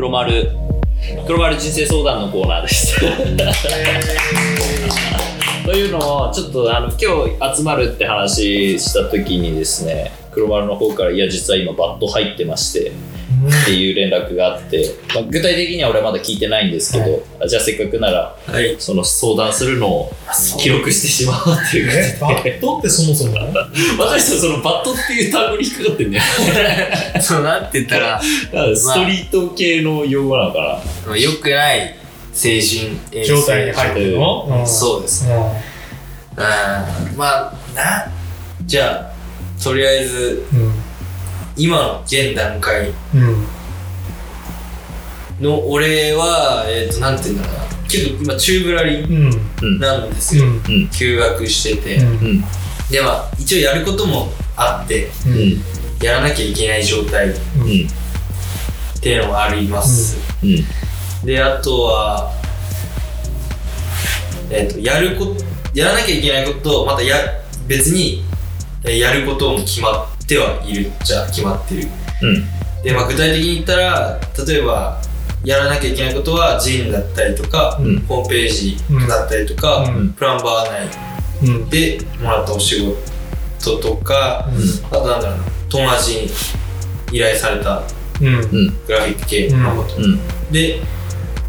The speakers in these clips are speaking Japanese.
黒丸、黒丸人生相談のコーナーです。というのを、ちょっとあの今日集まるって話した時にですね、黒丸の方から、いや、実は今バット入ってまして、っていう連絡があって、まあ、具体的には俺はまだ聞いてないんですけど、あじゃあせっかくなら、はい。その相談するのを記録してしまおうっていうえ、バことで。ットってそもそも？私たちそのバットっていう単語に引っかかってんだよ。そう、なんて言ったら、ストリート系の用語なのかな。良くない精神衛生状態に入ってるの？うんそうですね。ううん。まあ、な、じゃあ、とりあえず、ん。今の現段階うん。の俺は、えっ、と、なんて言うんだろうな。けど、今、宙ぶらり。なんですよ。うん。うん。休学してて。うん。うん。で、まあ、一応やることもあって、う。うんん。やらなきゃいけない状態っうん。ていうのがあります。うん。で、あとは、えっ、と、やること、やらなきゃいけないことを、またや、別に、えーやることも決まってはいるじゃ決まってる。うん。で、まあ、具体的に言ったら、例えば、やらなきゃいけないことは、ジンだったりとか、うんホームページだったりとか、うんプランバー内うん。でもらったお仕事とか、あとなんだろうな、友達に依頼された。グラフィック系のこと、うん。で、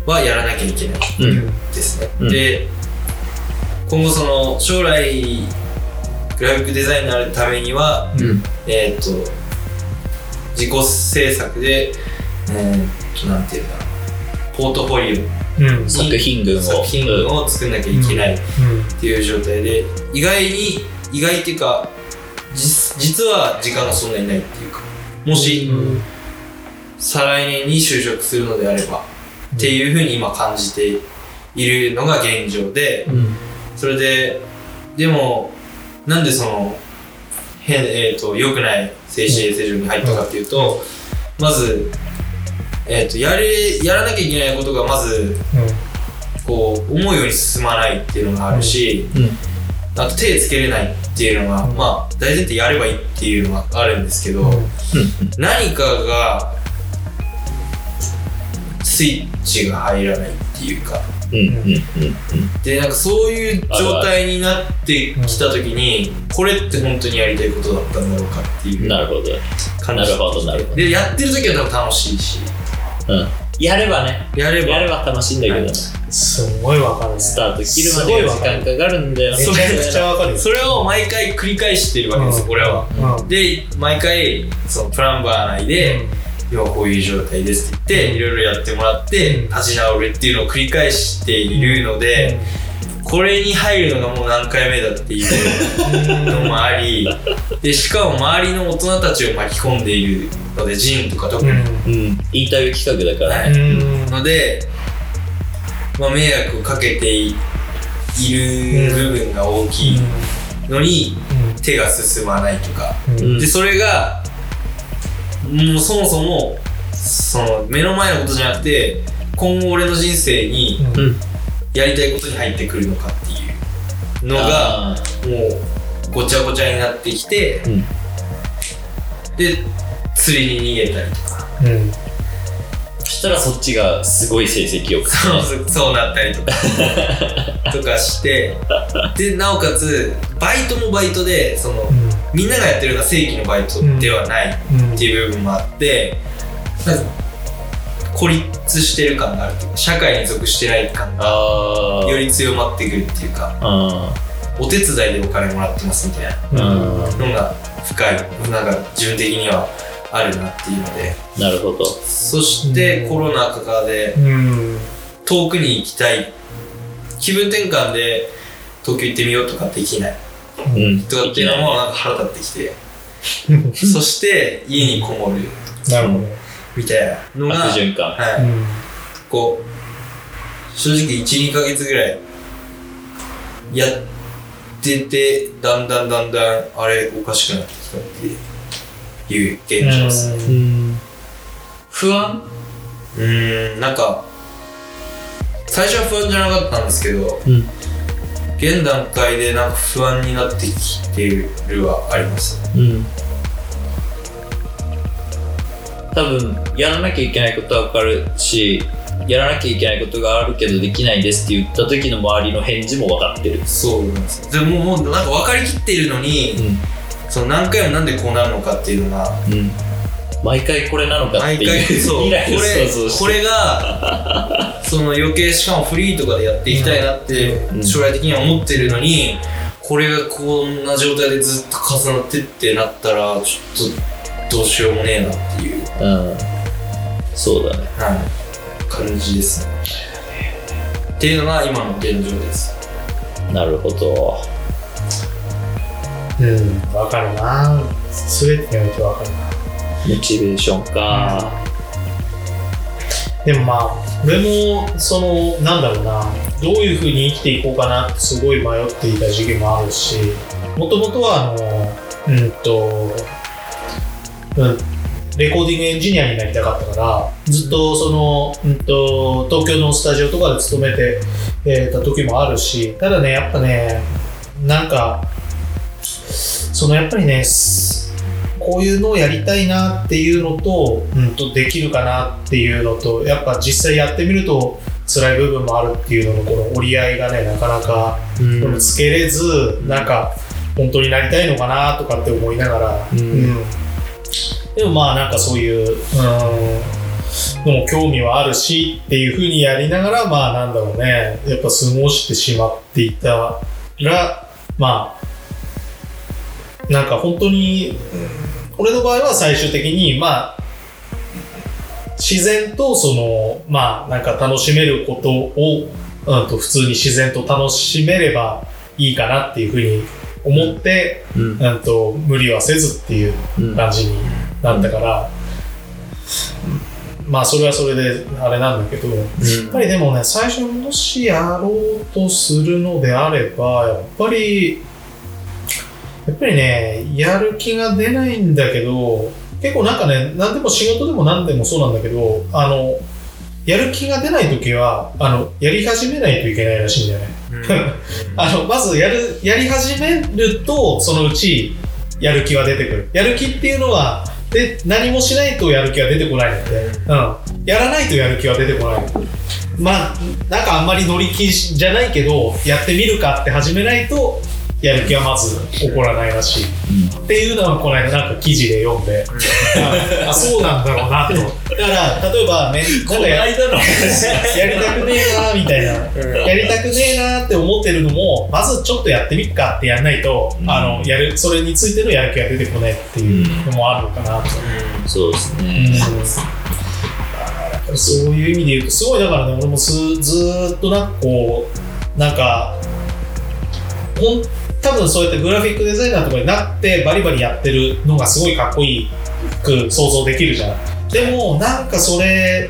はやらなきゃいけないうん。ですね。うんで、今後その将来グラフィックデザインになるためには、うん。えーっと、自己制作で、えーっと、なんていうんだろう、ポートフォリうん。オ作品群を。作品群を作んなきゃいけないっていう状態で、意外に、意外っていうか、実実は時間がそんなにないっていうか、もし、うん。再来年に就職するのであれば、っていうふうに今感じているのが現状で、うん。それで、でも、なんでその、変、えっ、と、良くない精神衛生上に入ったかっていうと、まず、えっ、と、やれ、やらなきゃいけないことがまず、こう、思うように進まないっていうのがあるし、うん。あと手つけれないっていうのが、うんまあ、大前提やればいいっていうのがあるんですけど、うん。何かが、スイッチが入らないっていうか、うん。うん。うん。でなんかそういう状態になってきた時にこれって本当にやりたいことだったんだろうかっていうなるほど。感じなるほど、なるほでやってる時は多分楽しいしど。うん。やればね。やればやれば楽しいんだけどね。すごいわかるね。スタート切るまでが時間かかるんだよね。めちゃくちゃわかるよ。それを毎回繰り返してるわけですよ、俺はうん。で毎回そのプランバー内で、今こういう状態ですって言っていろいろやってもらってうん立ち直るっていうのを繰り返しているので、これに入るのがもう何回目だっていうのもありでしかも周りの大人たちを巻き込んでいるのでジンとか特に、うん。うん。インタビュー企画だからね。うん。ので、まあ、迷惑をかけていいる部分が大きいのに手が進まないとか、うん。でそれがもうそもそもその目の前のことじゃなくて今後俺の人生にうん。やりたいことに入ってくるのかっていうのがあもうごちゃごちゃになってきて、うん。で釣りに逃げたりとかしたらそっちがすごい成績をそうそうそうなったりとか とかしてでなおかつバイトもバイトでそのみんながやってるような正規のバイトではないうん。っていう部分もあってなんか孤立してる感があるっていうか社会に属してない感が。より強まってくるっていうかあお手伝いでお金もらってますみたいな。のが深いなんか自分的にはあるなっていうのでなるほど。そしてコロナ禍でうん。遠くに行きたい気分転換で東京行ってみようとかできないうん。とかっていうのもなんか腹立ってきて そして家にこもるなるほど。みたいなのが、悪循環。はい、うん。こう正直12ヶ月ぐらいやっててだんだんだんだんあれおかしくなってきたっていう現状です。ねうん。不安？うーん。なんか最初は不安じゃなかったんですけどうん。現段階でなんか不安になってきてるはあります。うん。多分やらなきゃいけないことは分かるしやらなきゃいけないことがあるけどできないですって言った時の周りの返事も分かってる。そうなんですよ。でももうなんか分かりきっているのに、うんその何回もなんでこうなるのかっていうのが。うん。毎回これなのかって毎いう。回そう。こ 未来をれこれが その余計しかもフリーとかでやっていきたいなってうん。将来的には思ってるのにこれがこんな状態でずっと重なってってなったらちょっとどうしようもねえなっていう、うん。そうだね。はい、感じですね。っていうのが今の現状です。なるほどうん、わかるな。すべてにおいてわかるな。モチベーションかでもまあ、俺も、その、なんだろうな、どういうふうに生きていこうかなってすごい迷っていた時期もあるし、もともとは、あの、うんと、うん、レコーディングエンジニアになりたかったから、ずっとその、うんと、東京のスタジオとかで勤めて、えーた時もあるし、ただね、やっぱね、なんか、そのやっぱりね、すこういうのをやりたいなっていうのと,、うん、とできるかなっていうのとやっぱ実際やってみると辛い部分もあるっていうののこの折り合いがねなかなかうん。つけれず、なんか本当になりたいのかなとかって思いながら、うん。でもまあなんかそういう、うん、のも興味はあるしっていうふうにやりながらまあなんだろうね。やっぱ過ごしてしまっていたらまあなんか本当に、うん俺の場合は最終的にまあ自然とそのまあなんか楽しめることを、うん、と普通に自然と楽しめればいいかなっていうふうに思って、うん。うん、と無理はせずっていううん感じになったから、まあそれはそれであれなんだけどやっぱりでもね最初もしやろうとするのであればやっぱりやっぱりねやる気が出ないんだけど結構なんかね何でも仕事でも何でもそうなんだけどあのやる気が出ない時はあのやり始めないといけないらしいんだよね。あのまずやるやり始めるとそのうちやる気は出てくる。やる気っていうのはで何もしないとやる気は出てこないので、うん、やらないとやる気は出てこない。まあなんかあんまり乗り気じゃないけどやってみるかって始めないとやる気はまず起こらないらしい。っていうのはこの間なんか記事で読んで、ああそうなんだろうなと。だから例えばめん なんかや間の話。やりたくねえなみたいな。やりたくねえなって思ってるのもまずちょっとやってみっかってやんないと、うん。あのやるそれについてのやる気が出てこないっていうのもあるのかなと、そうですうん。ね。そういう意味で言うとすごいだからね俺もすずーっとなんかこうなんかほん多分そうやってグラフィックデザイナーとかになってバリバリやってるのがすごいかっこいいく想像できるじゃん。でもなんかそれ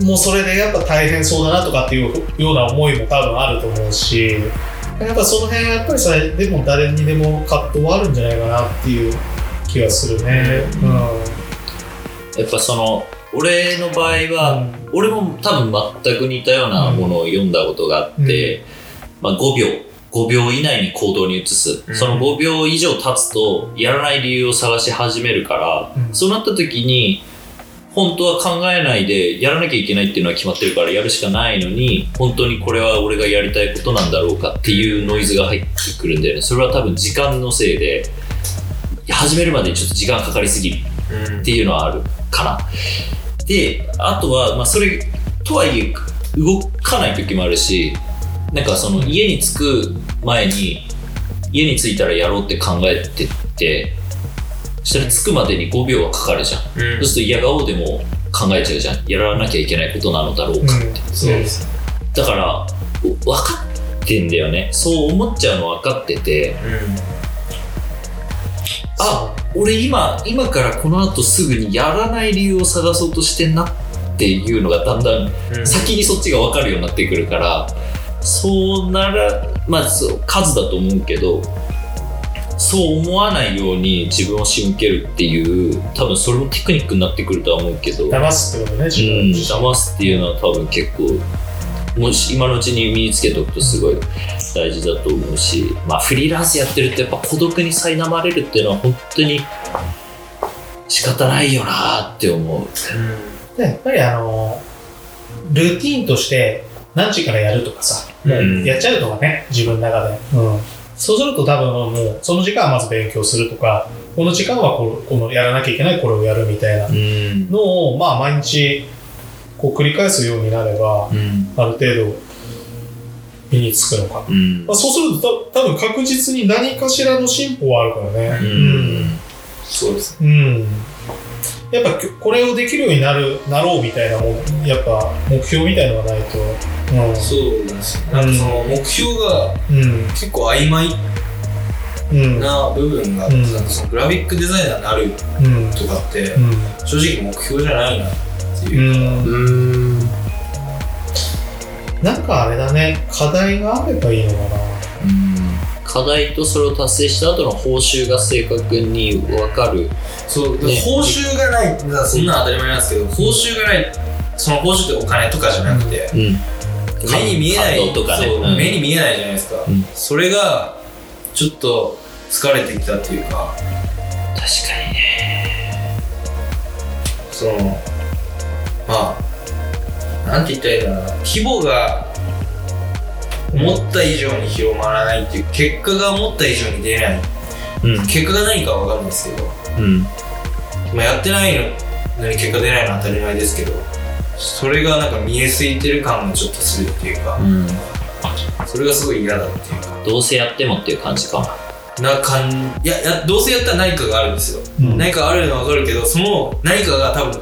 もうそれでやっぱ大変そうだなとかっていうような思いも多分あると思うしやっぱその辺はやっぱりさでも誰にでも葛藤はあるんじゃないかなっていう気がするね。やっぱその俺の場合うん、は、俺も多分全く似たようなものを読んだことがあって、まあ、5秒5秒以内に行動に移す、うん。その5秒以上経つとやらない理由を探し始めるから、うん。そうなった時に本当は考えないでやらなきゃいけないっていうのは決まってるからやるしかないのに本当にこれは俺がやりたいことなんだろうかっていうノイズが入ってくるんだよね。それは多分時間のせいで始めるまでにちょっと時間かかりすぎる。っていうのはあるかな。で、あとは、まあ、それ、とはいえ、動かない時もあるし、なんかその家に着く前に、家に着いたらやろうって考えてって、そしたら着くまでに5秒はかかるじゃん。うんそうすると嫌顔でも考えちゃうじゃん。やらなきゃいけないことなのだろうかって。そうですだから、分かってんだよね。そう思っちゃうの分かってて、あ俺今今からこの後すぐにやらない理由を探そうとしてんなっていうのがだんだんうん先にそっちが分かるようになってくるからそうならまあそう数だと思うけどそう思わないように自分を仕向けるっていう多分それもテクニックになってくるとは思うけど、うん、騙すってことね自分自身騙すっていうのは多分結構もし今のうちに身につけておくとすごい大事だと思うし、まあ、フリーランスやってるとやっぱ孤独に苛まれるっていうのは本当に仕方ないよなって思う。でやっぱりあの、ルーティーンとして何時からやるとかさ、やっちゃうとかね、自分の中で。うん。そうすると多分もう、その時間はまず勉強するとか、この時間はこのこのやらなきゃいけないこれをやるみたいなうん。のを、まあ毎日、こう繰り返すようになれば、うん。ある程度、身につくのかな。うんまあ、そうすると、た多分確実に何かしらの進歩はあるからね。うんそうですうん。うん。やっぱきこれをできるようになる、なろうみたいなもん、やっぱ目標みたいのがないと。うん。そうなんですよなんかその目標がうん。結構曖昧うん。な部分があって、うんなんかそのグラフィックデザイナーになるうん。とかってうん。正直目標じゃないなってういう、ん。うん。なんかあれだね、課題があればいいのかな。課題とそれを達成した後の報酬が正確に分かる。そうでね報酬がないそんなの当たり前なんですけど報酬がないその報酬ってお金とかじゃなくて、うん。目に見えない。とかね。そううん。目に見えないじゃないですか、うん。それがちょっと疲れてきたっていうか。確かにね。そのまあなんて言ったらいいかな。規模が思った以上に広まらないっていう結果が思った以上に出ない。うん。結果が何かは分かんないですけど、うん。まあ、やってないのに結果出ないのは当たり前ですけどそれがなんか見えすぎてる感がちょっとするっていうかうん。それがすごい嫌だっていうかどうせやってもっていう感じかな。な感いややどうせやったら何かがあるんですよ、うん何かがあるのは分かるけどその何かが多分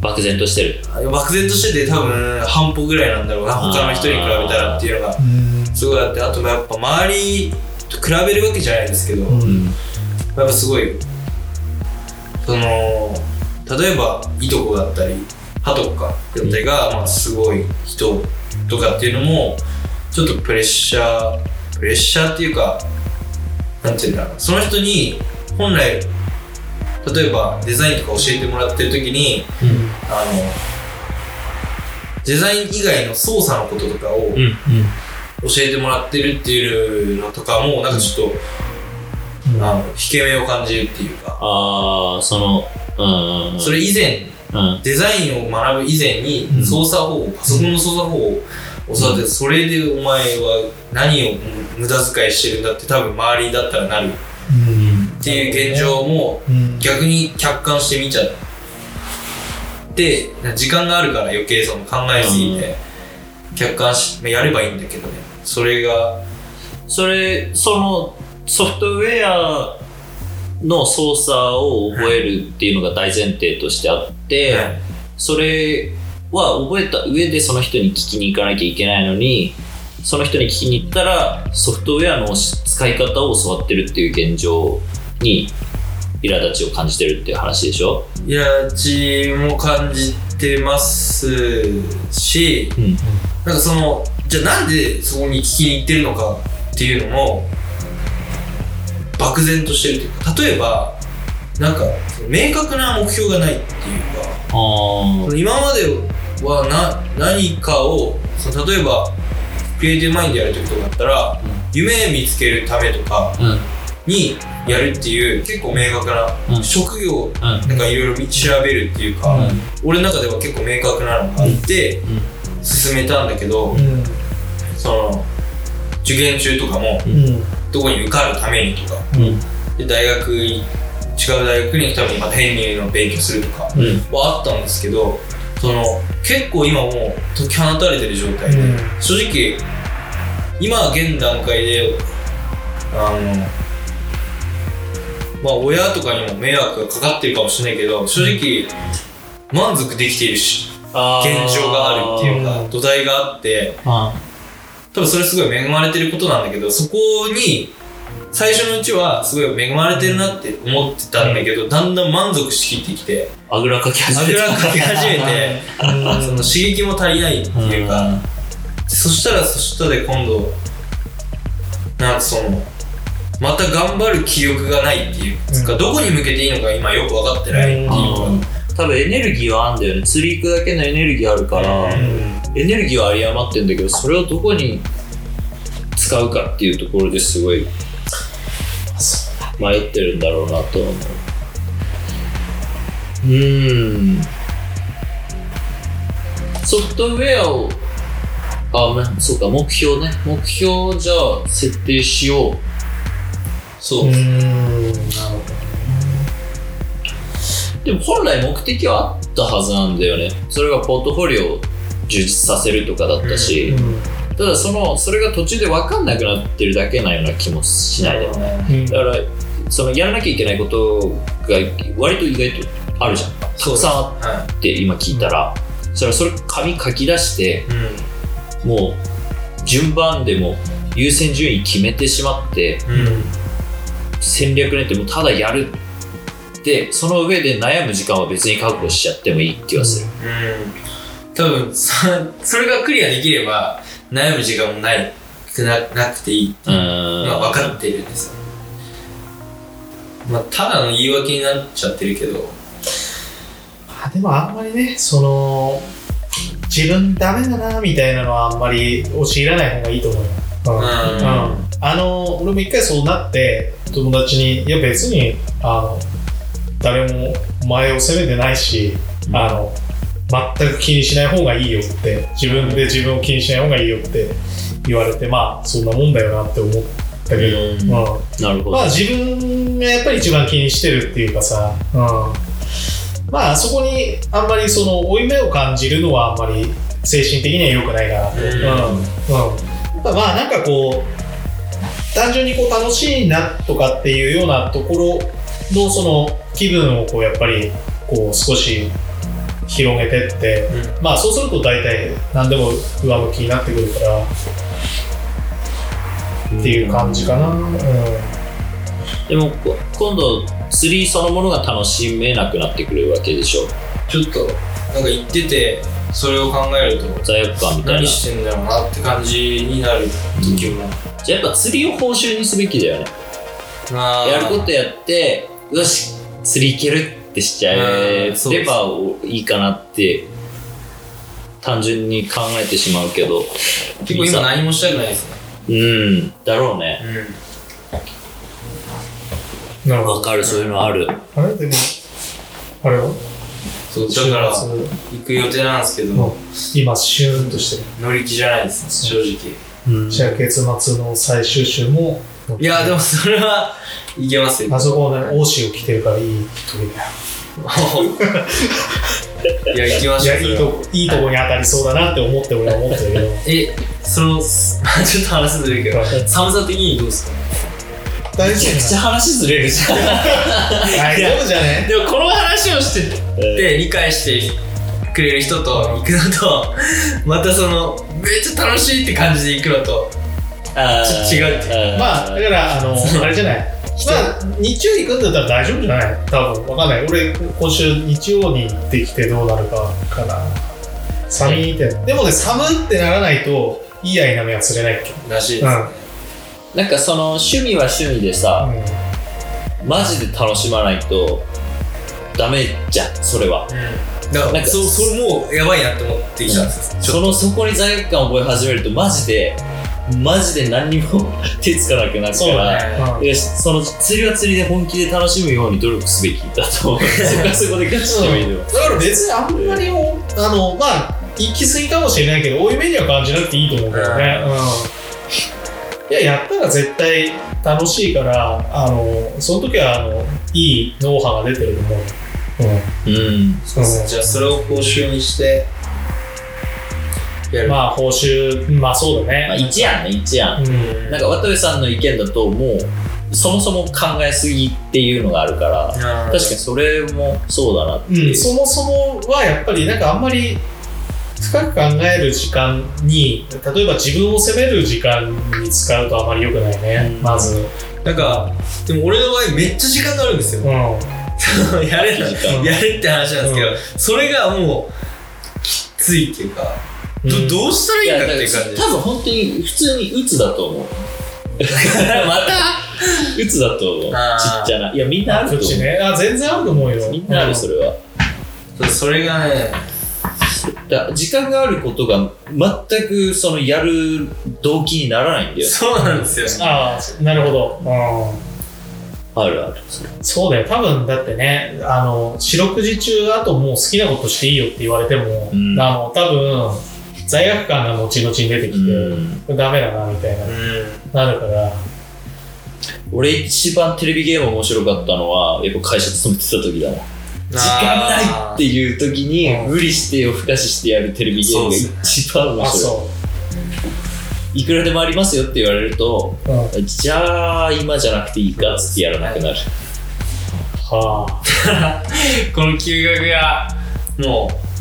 漠然としてる。漠然としてて多分半歩ぐらいなんだろうな他の人に比べたらっていうのがうん。すごいあってあとやっぱ周りと比べるわけじゃないですけど、うんうん。やっぱすごいその例えばいとこだったり歯とかだったりが、まあ、すごい人とかっていうのもちょっとプレッシャープレッシャーっていうかなんていうんだろうその人に本来例えばデザインとか教えてもらってる時にあのデザイン以外の操作のこととかをうん。うん。教えてもらってるっていうのとかもなんかちょっと、あの引け目を感じるっていうかああ、その、うん。それ以前うん。デザインを学ぶ以前にうん。操作方法、パソコンの操作方法を教わって、それでお前は何を無駄遣いしてるんだって多分周りだったらなる。っていう現状もうん。逆に客観してみちゃって時間があるから余計その考えすぎて客観しまあやればいいんだけどね。それがそれ、そのソフトウェアの操作を覚えるっていうのが大前提としてあって、はい。それは覚えた上でその人に聞きに行かなきゃいけないのに、その人に聞きに行ったらソフトウェアの使い方を教わってるっていう現状に苛立ちを感じてるっていう話でしょ？いやちも感じてますし、うん。なんかそのじゃあなんでそこに聞きに行ってるのかっていうのも漠然としてるというか例えばなんか明確な目標がないっていうかあ今まではな何かをその例えばクリエイティブマインドやる時とかだったら、夢見つけるためとか。にやるっていう結構明確な、うん。職業うん。なんかいろいろ調べるっていうか、うん。俺の中では結構明確なのがあって、進めたんだけど、うん。その受験中とかもうん。どこに受かるためにとかうん。で大学に違う大学に行くために編入の勉強するとかうん。はあったんですけどその結構今もう解き放たれてる状態で、うん正直今現段階であのまあ親とかにも迷惑がかかってるかもしれないけど正直満足できているし現状があるっていうかうん土台があってあ多分それすごい恵まれてることなんだけどそこに最初のうちはすごい恵まれてるなって思ってたんだけどだんだん満足しきってきてあぐらかきあ始めたぐらかき始めてその刺激も足りないっていうかそしたらそしたで今度なんかそのまた頑張る気力がないっていうか、うん。どこに向けていいのか今よく分かってないっていう。か、うん。多分エネルギーはあんだよね。釣り行くだけのエネルギーあるから、うんエネルギーは有り余ってんだけどそれをどこに使うかっていうところですごい迷ってるんだろうなと思う。うーん。ソフトウェアをあまあそうか目標ね。目標をじゃあ設定しよう。そう。う、ーん、なるほでも本来目的はあったはずなんだよね。それがポートフォリオを充実させるとかだったし、ど。うん。ただそのそれが途中で分かんなくなってるだけなような気もしないでもねうんだからそのやらなきゃいけないことが割と意外とあるじゃんたくさんあはって今聞いたら、そしたらそれ紙書き出して。もう順番でも優先順位決めてしまってうん。戦略練ってもうただやるでその上で悩む時間は別に覚悟しちゃってもいい気がする、うん。多分、そそれがクリアできれば、悩む時間もない、ななくていいっていうのは分かってるんですよ。まあ、ただの言い訳になっちゃってるけど、あでもあんまりね、その、自分ダメだなみたいなのはあんまり陥らない方がいいと思う。うん。うん。あの、俺も一回そうなって、友達に、いや別に、あの、誰もお前を責めてないし、うん。あの、全く気にしない方がいいよって、自分で自分を気にしない方がいいよって言われて、まあ、そんなもんだよなって思ったけど、うん。まあ自分がやっぱり一番気にしてるっていうかさ、うん、まあそこにあんまりその負い目を感じるのはあんまり精神的には良くないかなと。うん。うん。まあなんかこう単純にこう楽しいなとかっていうようなところのその気分をこうやっぱりこう少し広げてって、まあそうすると大体何でも上向きになってくるからっていう感じかな。うん。でもこ今度釣りそのものが楽しめなくなってくるわけでしょ。ちょっと、なんか言ってて、それを考えると、罪悪感みたいな。何してんだろうなって感じになる時も。じゃあやっぱ釣りを報酬にすべきだよね。やることやってよし釣り行けるってしちゃえばいいかなって単純に考えてしまうけど結構今何もしたくないですね。うんだろうね。なるほど。わかるそういうのある。あれ？でも、あれは？そう、だから、行く予定なんですけど、の今、シューンとして乗り気じゃないです、正直。る。じゃあ、月末の最終週も、いや、でもそれは、いけますよ。あそこね、欧州着てるからいい時だよ。いや、行きましょう。いいとこ、いいとこに当たりそうだなって思って俺は思ってるけど。え、その、ちょっと話ずれるけど、寒さ的にどうですか大めちゃくちゃ話ずれるじゃん大丈夫じゃね？でもこの話をしてて理解してくれる人と行くのとまたそのめっちゃ楽しいって感じで行くのとち違うってー。まあ、だから、あの、あれじゃない。まあ、日曜行くんだったら大丈夫じゃない？多分、わかんない。俺、今週日曜に行ってきてどうなるかかな。寒いって。でもね、寒ってならないと、いいアイナメは釣れないっけ。らしいです、うん。なんかその趣味は趣味でさ、マジで楽しまないとダメじゃんそれは。うん。だかなんからそそれもうやばいなって思ってきたんですよ、ちょそのそこに罪悪感を覚え始めるとマジでマジで何にも 手つかなくなるからだね。その釣りは釣りで本気で楽しむように努力すべきだと思う。そこはそこで勝ちしてもいいのだから別にあんまりおあのまあ行き過ぎかもしれないけど多い目には感じなくていいと思うけどね、うん、いややったら絶対楽しいからあのその時はあのいいノウハウが出てると思う。うん。うん、そう。ですねじゃあそれを報酬にしてまあ報酬まあそうだね、まあ一案ね一案。うん。なんか渡部さんの意見だともうそもそも考えすぎっていうのがあるから確かにそれもそうだなっていう。うん、そもそもはやっぱりなんかあんまり深く考える時間に例えば自分を責める時間に使うとあまり良くないね、うん。まず、なんかでも俺の場合めっちゃ時間があるんですよ。うん、やれやれって話なんですけど、それがもうきついっていうか、どうん。どうしたらいいんだっていう感じ多分本当に普通に鬱だと思う。また？鬱だと思う。ちっちゃな。いやみんなあると思う、口ね。あ全然あると思うよ。みんなあるそれは。そうそれがねだ時間があることが全くそのやる動機にならないんだよ。そうなんですよ。ああなるほど、うん、あるある。そうだよ。多分、だってね、あの、四六時中、あともう好きなことしていいよって言われても、うん。あの、多分、罪悪感が後々に出てきて、うんダメだな、みたいな、なるから、俺一番テレビゲーム面白かったのは、やっぱ会社勤めてた時だもん。時間ないっていう時にうん無理して夜更かししてやるテレビゲームが一番面あ、白そい。いくらでもありますよって言われると、う。うん。じゃあ今じゃなくていいかっつってやらなくなる。はあ。この休学がもう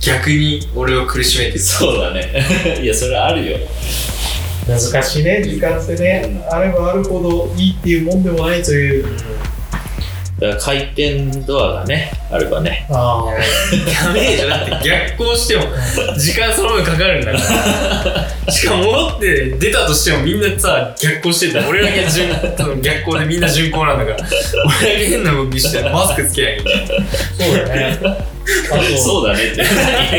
逆に俺を苦しめてるそうだね。いや、それあるよ。難しいね、時間ってね、あればあるほどいいっていうもんでもないという。だから回転ドアがね、あればね。あダメじゃんだって逆行しても時間その分かかるんだから しかも戻って出たとしてもみんなさ逆行してた俺だけ順 多分逆行でみんな順行なんだから俺だけ変な動きしてマスクつけないみたいなあ、そうだよね。あと、そうだねって。あ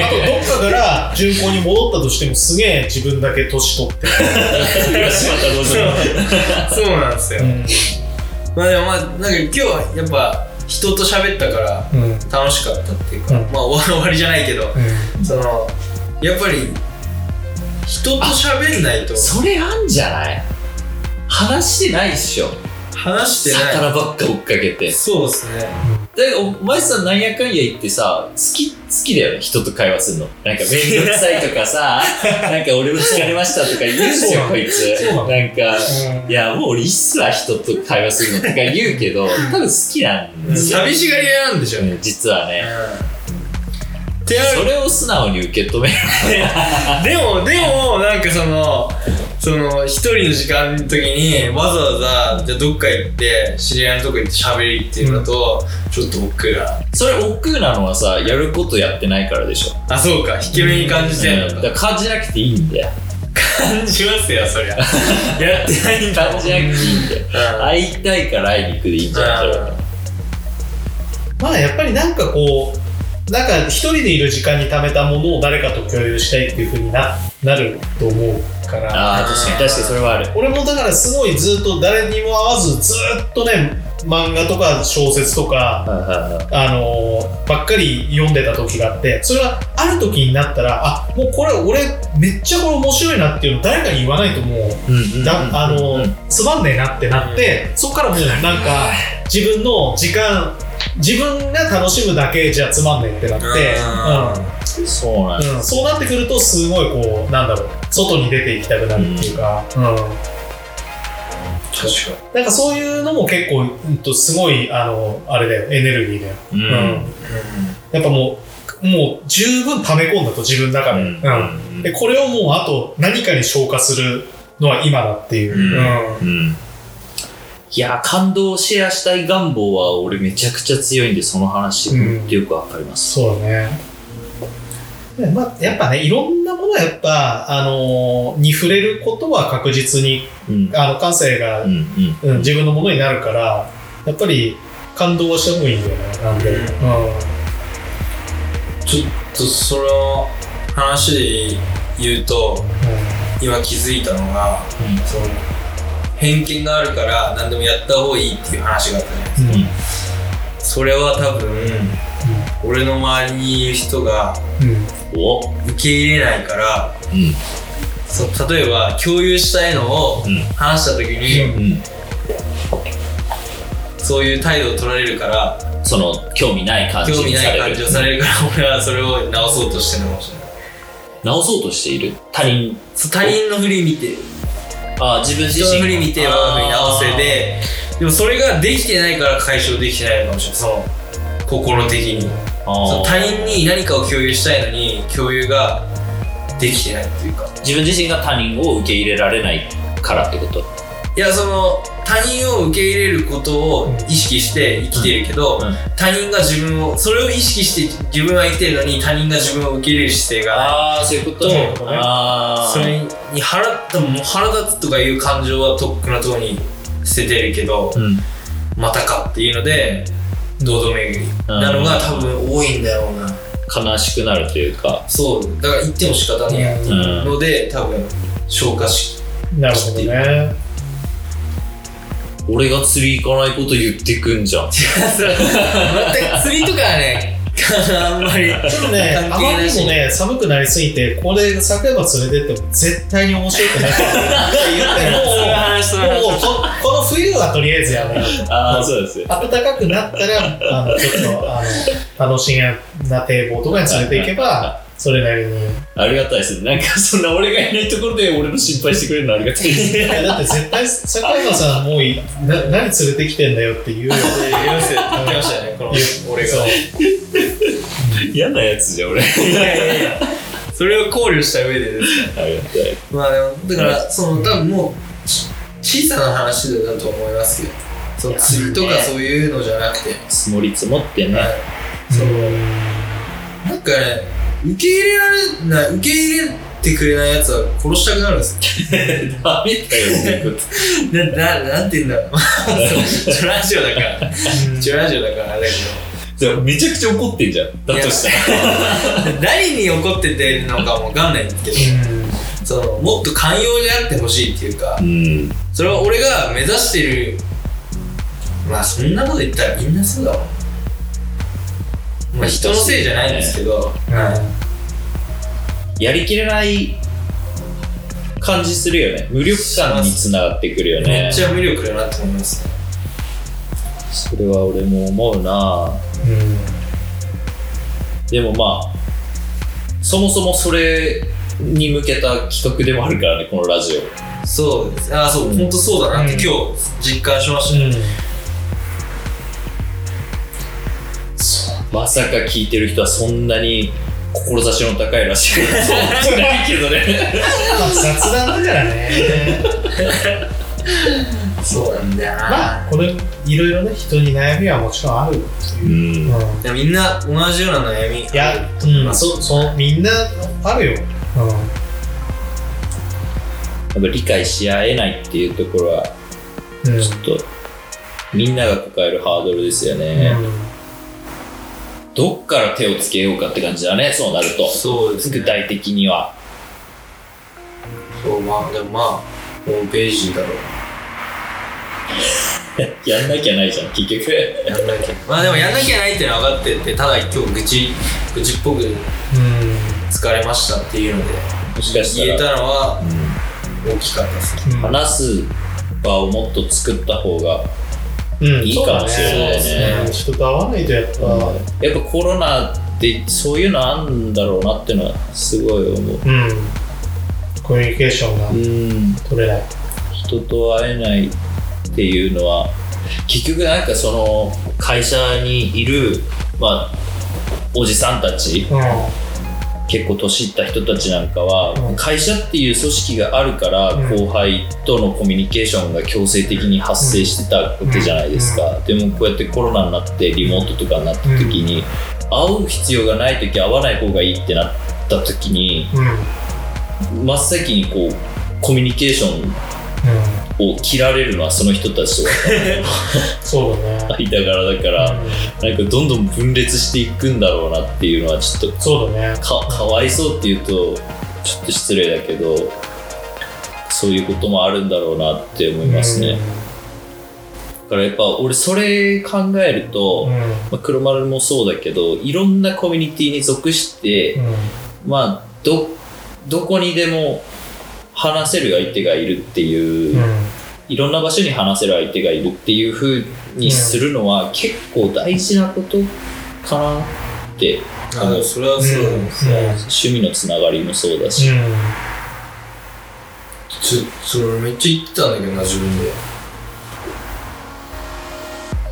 とどっかから順行に戻ったとしてもすげえ自分だけ年取って。そうなんですよ、うん。まあでもまあなんか今日はやっぱ人と喋ったからうん。楽しかったっていうか、うんまあ終わ 終わりじゃないけどそのやっぱり人と喋んないとそれあんじゃない？話してないっしょ。話してない。魚ばっか追っかけて。そうですね。お前さなんやかんや言ってさ好き好きだよね人と会話するの。なんか面倒くさいとかさ なんか俺も疲れましたとか言うんですよこいつ。そうなんかうん。いやもう俺いいっすわ人と会話するのとか言うけど多分好きなんですよ。寂しがり屋なんでしょうね。うん実はね。それを素直に受け止める でもでもなんかそのその一人の時間の時にわざわざじゃあどっか行って知り合いのとこ行って喋りっていうのと、ちょっと億劫だそれ億劫なのはさやることやってないからでしょ。あそうか。引け目に感じてんのか、うん。だから感じなくていいんだよ。感じますよそりゃ。やってないんだ感じなくていいんだよ。うん。会いたいから会いに行くでいいんじゃないそれはまあやっぱりなんかこう、なんか一人でいる時間に貯めたものを誰かと共有したいっていうふうにななると思うから。ああ確かに確かにそれはある。俺もだからすごいずっと誰にも会わずずっとね、漫画とか小説とか、あのーばっかり読んでた時があって、それがある時になったら、あ、もうこれ俺めっちゃこれ面白いなっていうの誰かに言わないともう、つまんねえなってなって、そこからもうなんか自分の時間、自分が楽しむだけじゃつまんねえってなって、うそうなんうんうん、そうなってくるとすごいこう、なんだろう、外に出ていきたくなるっていうか、うん。確かなんかそういうのも結構、うんと、すごい、あの、あれだよ、エネルギーだよ。うん。うん。やっぱもう、もう十分溜め込んだと自分の中で。うん。うん。で、これをもうあと何かに消化するのは今だっていう。うん。うん。うん。いや感動をシェアしたい願望は俺めちゃくちゃ強いんでその話よくわかります、そうだね。でまあ、やっぱね、いろんなものはやっぱ、あのーに触れることは確実に、うん。あの、感性が、うんうん。うん自分のものになるから、やっぱり感動はした方がいいんだよね。なんで。ちょっとその話で言うと今気づいたのが、その偏見があるから何でもやった方がいいっていう話があったじゃないですか。うん。それは多分、俺の周りにいる人がうん。お受け入れないからうん。そう例えば共有したいのをうん話した時に、うん。そういう態度を取られるからその興味ない感じ興味ない感じをされるから 俺はそれを直そうとしてるのかもしれない。直そうとしている？他人？他人の振り見て。あ自分自人身の振り見て我が振り直せででもそれができてないから解消できてないのかもしれない心的に。他人に何かを共有したいのに共有ができてないっていうか。自分自身が他人を受け入れられないからってこと？いやその他人を受け入れることを意識して生きてるけど、うんうん。他人が自分をそれを意識して自分は生きてるのに他人が自分を受け入れる姿勢がああそういうことそうああそれに腹でも腹立つとかいう感情はとっくのとこに捨ててるけど、うん。またかっていうので堂々巡りなのが多分多いんだろうな。悲しくなるというか。そう。だから言っても仕方ねえやってい。うので多分消化しなるほどね。俺が釣り行かないこと言ってくんじゃん。釣りとかはねあんまりちょっとね、あまりにもね、寒くなりすぎて、これ、桜山連れてっても絶対に面白くないって言って、もう、もうこ、この冬はとりあえずやめようと。ああ、そうですよ。暖かくなったら、あの、ちょっと、あの、楽しげな堤防とかに連れて行けば、それなりに。ありがたいですね。なんかそんな俺がいないところで俺の心配してくれるのありがたいですね。いやだって絶対、桜山さんもうい、な、何連れてきてんだよって言うよ。言いますよ言ってましたよねこの俺がそう 嫌なやつじゃん、俺。あいやいやいや。それを考慮した上でですか。りがたい。まあでもだからその多分もうち小さな話だと思いますけどその釣りとかそういうのじゃなくて、積もり積もってね。はい。そのなんかね受け入れられない受け入れてくれないやつは殺したくなるんですよ。ダメだよ。なななんて言うんだろう。ラジオだから。ラジオだからあれだけどでもめちゃくちゃ怒ってんじゃん。だとしたら。何に怒っててるのかもわかんないんですけど、そのもっと寛容であってほしいっていうかうん。それは俺が目指してるまあそんなこと言ったらみんなそうだわまあ人のせいじゃないんですけど、やりきれない感じするよね。無力感につながってくるよねめっ。ちゃ無力だなって思いますねそれは俺も思うな。でもまあ、そもそもそれに向けた企画でもあるからね、このラジオ。そうです。ああそう、うん。本当そうだなってうん。今日実感しました。ね、うん。まさか聞いてる人はそんなに志の高いらしい。ないけどね。まあ雑談だからね。そうなんだよな、まあ、これ、いろいろね、人に悩みはもちろんあるとういう。ん。うんみんな同じような悩みいや、うん、そ、そう、みんなあるよ。うやっぱ理解し合えないっていうところは、ん。うん。ちょっと、みんなが抱えるハードルですよね。どっから手をつけようかって感じだね、そうなると。そうですね具体的には。そうまあでもまあホームページだろう やんなきゃないじゃん、結局。やんなきゃまあでもやんなきゃないっていうのは分かっててただ今日愚痴愚痴っぽくうん。疲れましたっていうのでもしかした言えら、たのはう大きかったですねうん。ん、話す場をもっと作った方が、うん、いいかもしれないねそうだね人と会わないとやっぱ、やっぱコロナってそういうのあんだろうなっていうのはすごい思う。うん。コミュニケーションがうん、取れない。人と会えないっていうのは結局なんかその会社にいる、まあ、おじさんたちうん。結構年いった人たちなんかは、うん。会社っていう組織があるから、うん。後輩とのコミュニケーションが強制的に発生してたわけじゃないですか、でもこうやってコロナになってリモートとかになった時に、会う必要がない時会わない方がいいってなった時にうん。真っ先にこうコミュニケーションを切られるのはその人たちと そうだね。間柄だから、うんなんかどんどん分裂していくんだろうなっていうのはちょっとそうだね。かかわいそうっていうとちょっと失礼だけどそういうこともあるんだろうなって思いますね、だからやっぱ俺それ考えると、うん。まあ、黒丸もそうだけどいろんなコミュニティに属して、うん。まあどどこにでも話せる相手がいるっていう、うん。いろんな場所に話せる相手がいるっていう風にするのは結構大事なことかなってあでもそれはそう。だね趣味のつながりもそうだし、ちょそれめっちゃ言ってたんだけどな自分で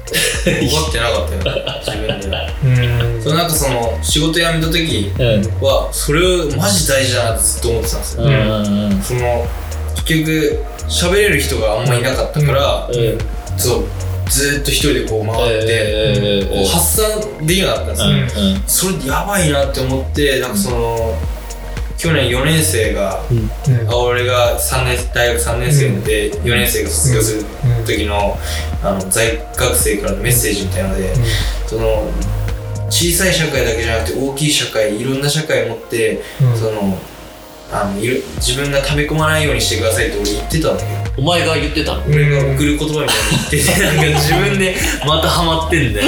分かってなかったよ自分で。うん。そのなんかその仕事辞めた時うん。はそれをマジ大事だなってずっと思ってたんですよ、うん。うんその結局喋れる人があんまいなかったから、うん。そうずーっと一人でこう回って、えーこう発散できなかったん。ですよ、うん。それやばいなって思ってなん。かその去年4年生がうん。あ俺が3年大学3年生で4年生が卒業する時のあの在学生からのメッセージみたいなのでその小さい社会だけじゃなくて大きい社会いろんな社会を持ってうん。そのあのいる自分が溜め込まないようにしてくださいって俺言ってたんだけどお前が言ってたの？俺が送る言葉みたいに言ってて なんか自分でまたハマってんだよ。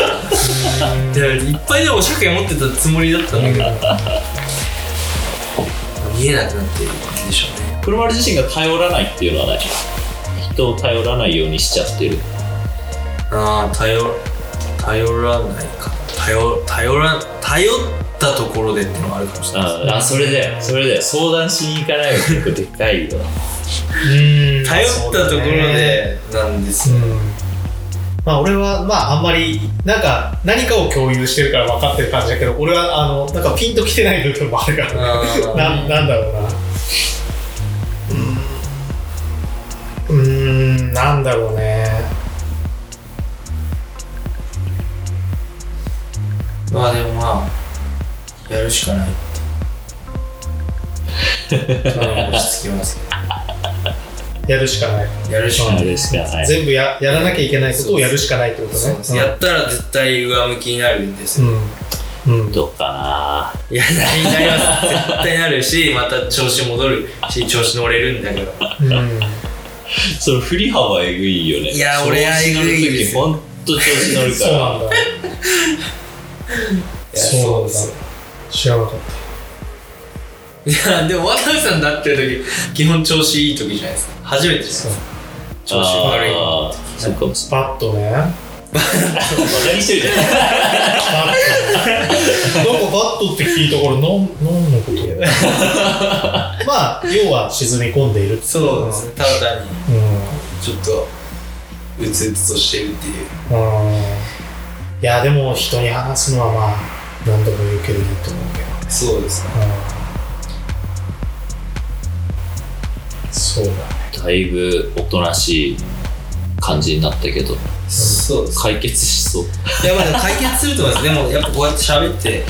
でいっぱいでも社会持ってたつもりだったんだけど見えなくなってる感じでしょうね。黒丸自身が頼らないっていうのはない？人を頼らないようにしちゃってる。ああ頼頼らないか。頼頼ら頼ったところでっていうのがあるかもしれない。ああそれだよ。それだよ。相談しに行かないの結構でかいよ。うん。頼ったところでなんですよ、うんまあ俺はまああんまりなんか何かを共有してるから分かってる感じだけど俺はあのなんかピンときてない部分もあるから。ななんだろうな。うーん。うーんなんだろうね。まあでもまあやるしかない。って落ち着きますけやるしかない。どやるしかないか。ない。全部ややらなきゃいけないことをやるしかないってことね。そうです。やったら絶対上向きになるんですよ、うん。うん。どうか いやなります絶対なるしまた調子戻るし調子乗れるんだけど。うん。なその振り幅えぐいよね。いや俺はえぐいですよ。ほんと調子乗るから。そうなんだ。そうなんだ。知らなかっいやでも渡辺さんだってる時基本調子いい時じゃないですか。初めてですか。調子悪い。あー。そうかもしットね。バカにしてるじゃん。バット。なんかバットって聞いたからなんなんのこと まあ要は沈み込んでいるそうですね。ただ単にうん。ちょっとうつうつとしてるっていう。うん。いやでも人に話すのはまあ何度も言うけどいいと思うけどそうですね。うんそうだね。だいぶおとなしい感じになったけど。そうです。解決しそう。いやまあでも解決すると思います。でもやっぱこうやって喋って。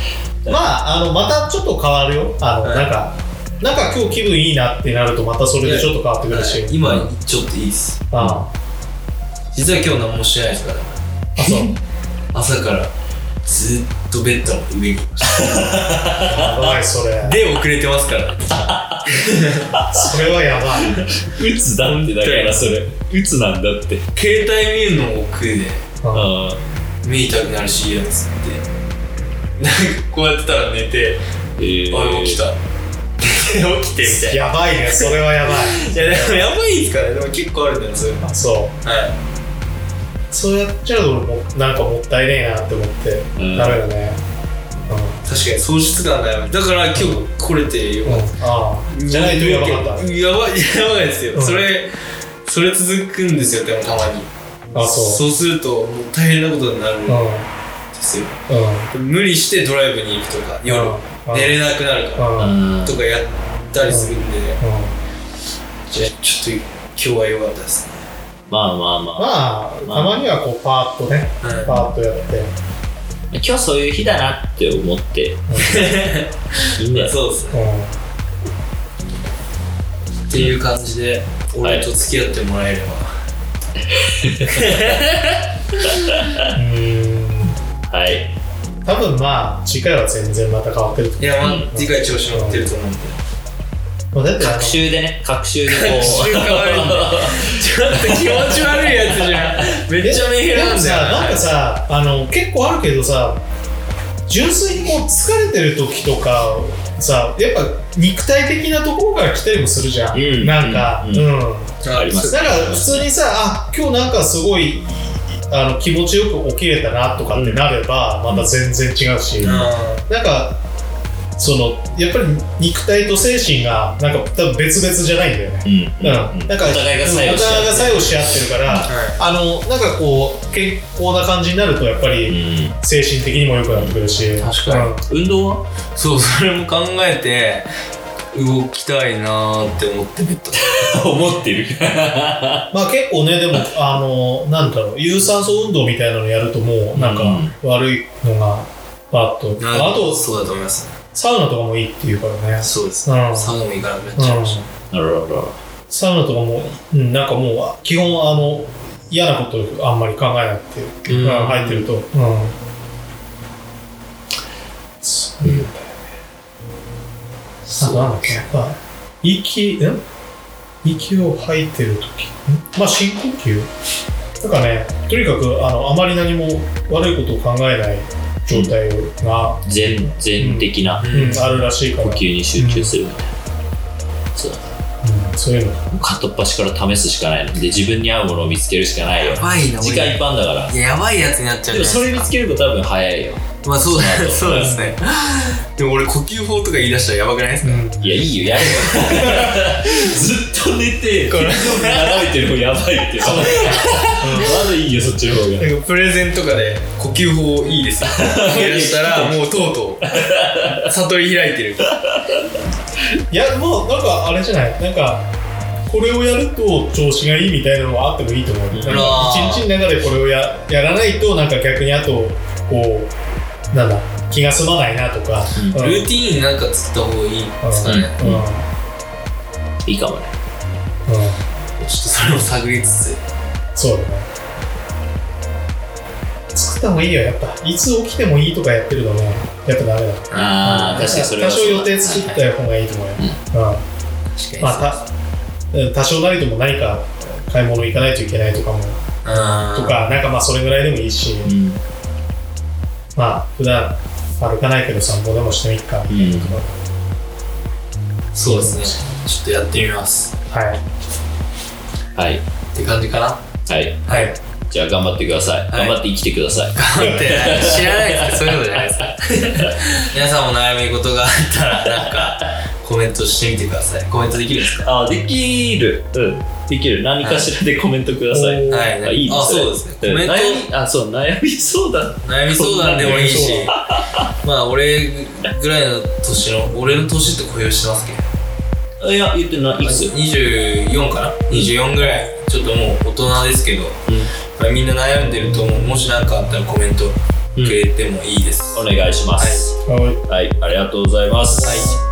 まああのまたちょっと変わるよ。あの、はい。なんかなんか今日気分いいなってなるとまたそれでちょっと変わってくるし、今ちょっといいっす。あ実は今日何もしてないですから。あそう。朝からずっとベッドの上にやばいそれ。たで遅れてますから。それはやばい。鬱だってだからそれ。鬱なんだって。携帯見るのも億劫で。うん。あ目痛くなるしやつって。なんかこうやってたら寝てえー、あ起きた。起きてみたいな。やばいねそれはやばい。いやでもやばいですからね。でも結構あるんだよそういうの。あそう。はいそうやっちゃうと俺もなんかもったいねえなって思って、うん。ダメだね。確かに喪失感がやばい。だから今日来れてようん、うん、ああ。じゃないとやばかった。やばいやばいですよ、うん。それそれ続くんですよでもたまに。あそう。そうするともう大変なことになるんうんですよ。うん。無理してドライブに行くとか夜。うん。寝れなくなるからうん。うんとかやったりするんで、うん。じゃあちょっと今日は良かったですねまあまあまあ、まあたまにはこうパーッとねはい。パーッとやって。今日そういう日だなって思っていいんだよ そうですね。うん。っていう感じで俺と付き合ってもらえれば、うん。はい。多分まあ次回は全然また変わってると思いやまあ次回調子乗ってると思うんで。うもうだってあの学習でね学習でこ習変わるんだちょっと気持ち悪いやつじゃん。めっちゃメンヘラなんだよ。なんかさあの結構あるけどさ純粋にこう疲れてる時とかさやっぱ肉体的なところから来たりもするじゃん、うん。なんかううん。ん、あります。だから普通にさあ今日なんかすごいあの気持ちよく起きれたなとかってなれば、また全然違うし、あなんかそのやっぱり肉体と精神がなんか多分別々じゃないんだよね。ううん。うん、なんかお互いが作用し合ってる。から、はい。あのなんかこう健康な感じになるとやっぱうりん。精神的にも良くなってくるし。確かに。うん。運動は？そうそれも考えて動きたいなーって思ってベッド思ってる。まあ結構ねでもあのなんだろう。有酸素運動みたいなのやるともうなんかうん。悪いのがパッと、あとそうだと思いますねサウナとかもいいっていうからね。そうですうん。サウナも行かなくなっちゃいました、あらららサウナとかも、うん、なんかもう基本あの嫌なことあんまり考えなくて、うんうん入ってると、うん、そういうんだよね。あとなんだっけ、やっぱ、息、ん？息を吐いてる時。んまあ深呼吸？なんかねとにかくあのあまり何も悪いことを考えない状態が、全全的なうんあるらしいから。呼吸に集中するみたいな、そうだかう。んそういうの。ら片っ端から試すしかないの。で自分に合うものを見つけるしかないよ。やばいな時間いっぱいだから。いややばいやつになっちゃうでもそれ見つけけると多分早いよ。まあそうだそうですね。でも俺呼吸法とか言い出したらやばくないですか？うん。いやいいよ。やれよ。ずっと寝てこれ。眺めてるのやばいって。まだいいよそっちの方が。なんかプレゼンとかで法いいです。よ言い出したらもうとうとう。悟り開いてる。いやもうなんかあれじゃない？なんかこれをやると調子がいいみたいなのはあってもいいと思う。一日の中でこれをややらないとなんか逆にあとこうなんだ気が済まないなとか、うん。うん。ルーティーンなんか作った方がいいですかね。うん。うん。いいかもね。ちょっとそれを探りつつ。そうだね作った方がいいよやっぱ。いつ起きてもいいとかやってるとねやっぱダメだ。ああ確かにそれは多少予定作った方がいいと思うよ、まあた多少なりとも何か買い物行かないといけないとかも。とかなんかまあそれぐらいでもいいし、うん。まあ普段歩かないけど散歩でもしてみっか。みたいなとか、そうですね。ちょっとやってみます。はい。はい。って感じかな。はい。はいじゃあ頑張ってください、い。頑張って生きてください。頑張って知らないですそういうことじゃないです。か 皆さんも悩み事があったらなんかコメントしてみてください。コメントできるんですか？あできる。うん。できる。何かしらでコメントください、おー。はい。あいいですね。あそうですね。コうん。メント。悩みあそう悩み相談。悩み相談でもいいし。まあ俺ぐらいの年の俺の年って公表してますけ？どいや言ってない。いくつ？24かな？24ぐらい。ちょっともう大人ですけど、まあ、みんな悩んでると思う。もし何かあったらコメントくれてもいいです、お願いしますはいはい、ありがとうございます、はい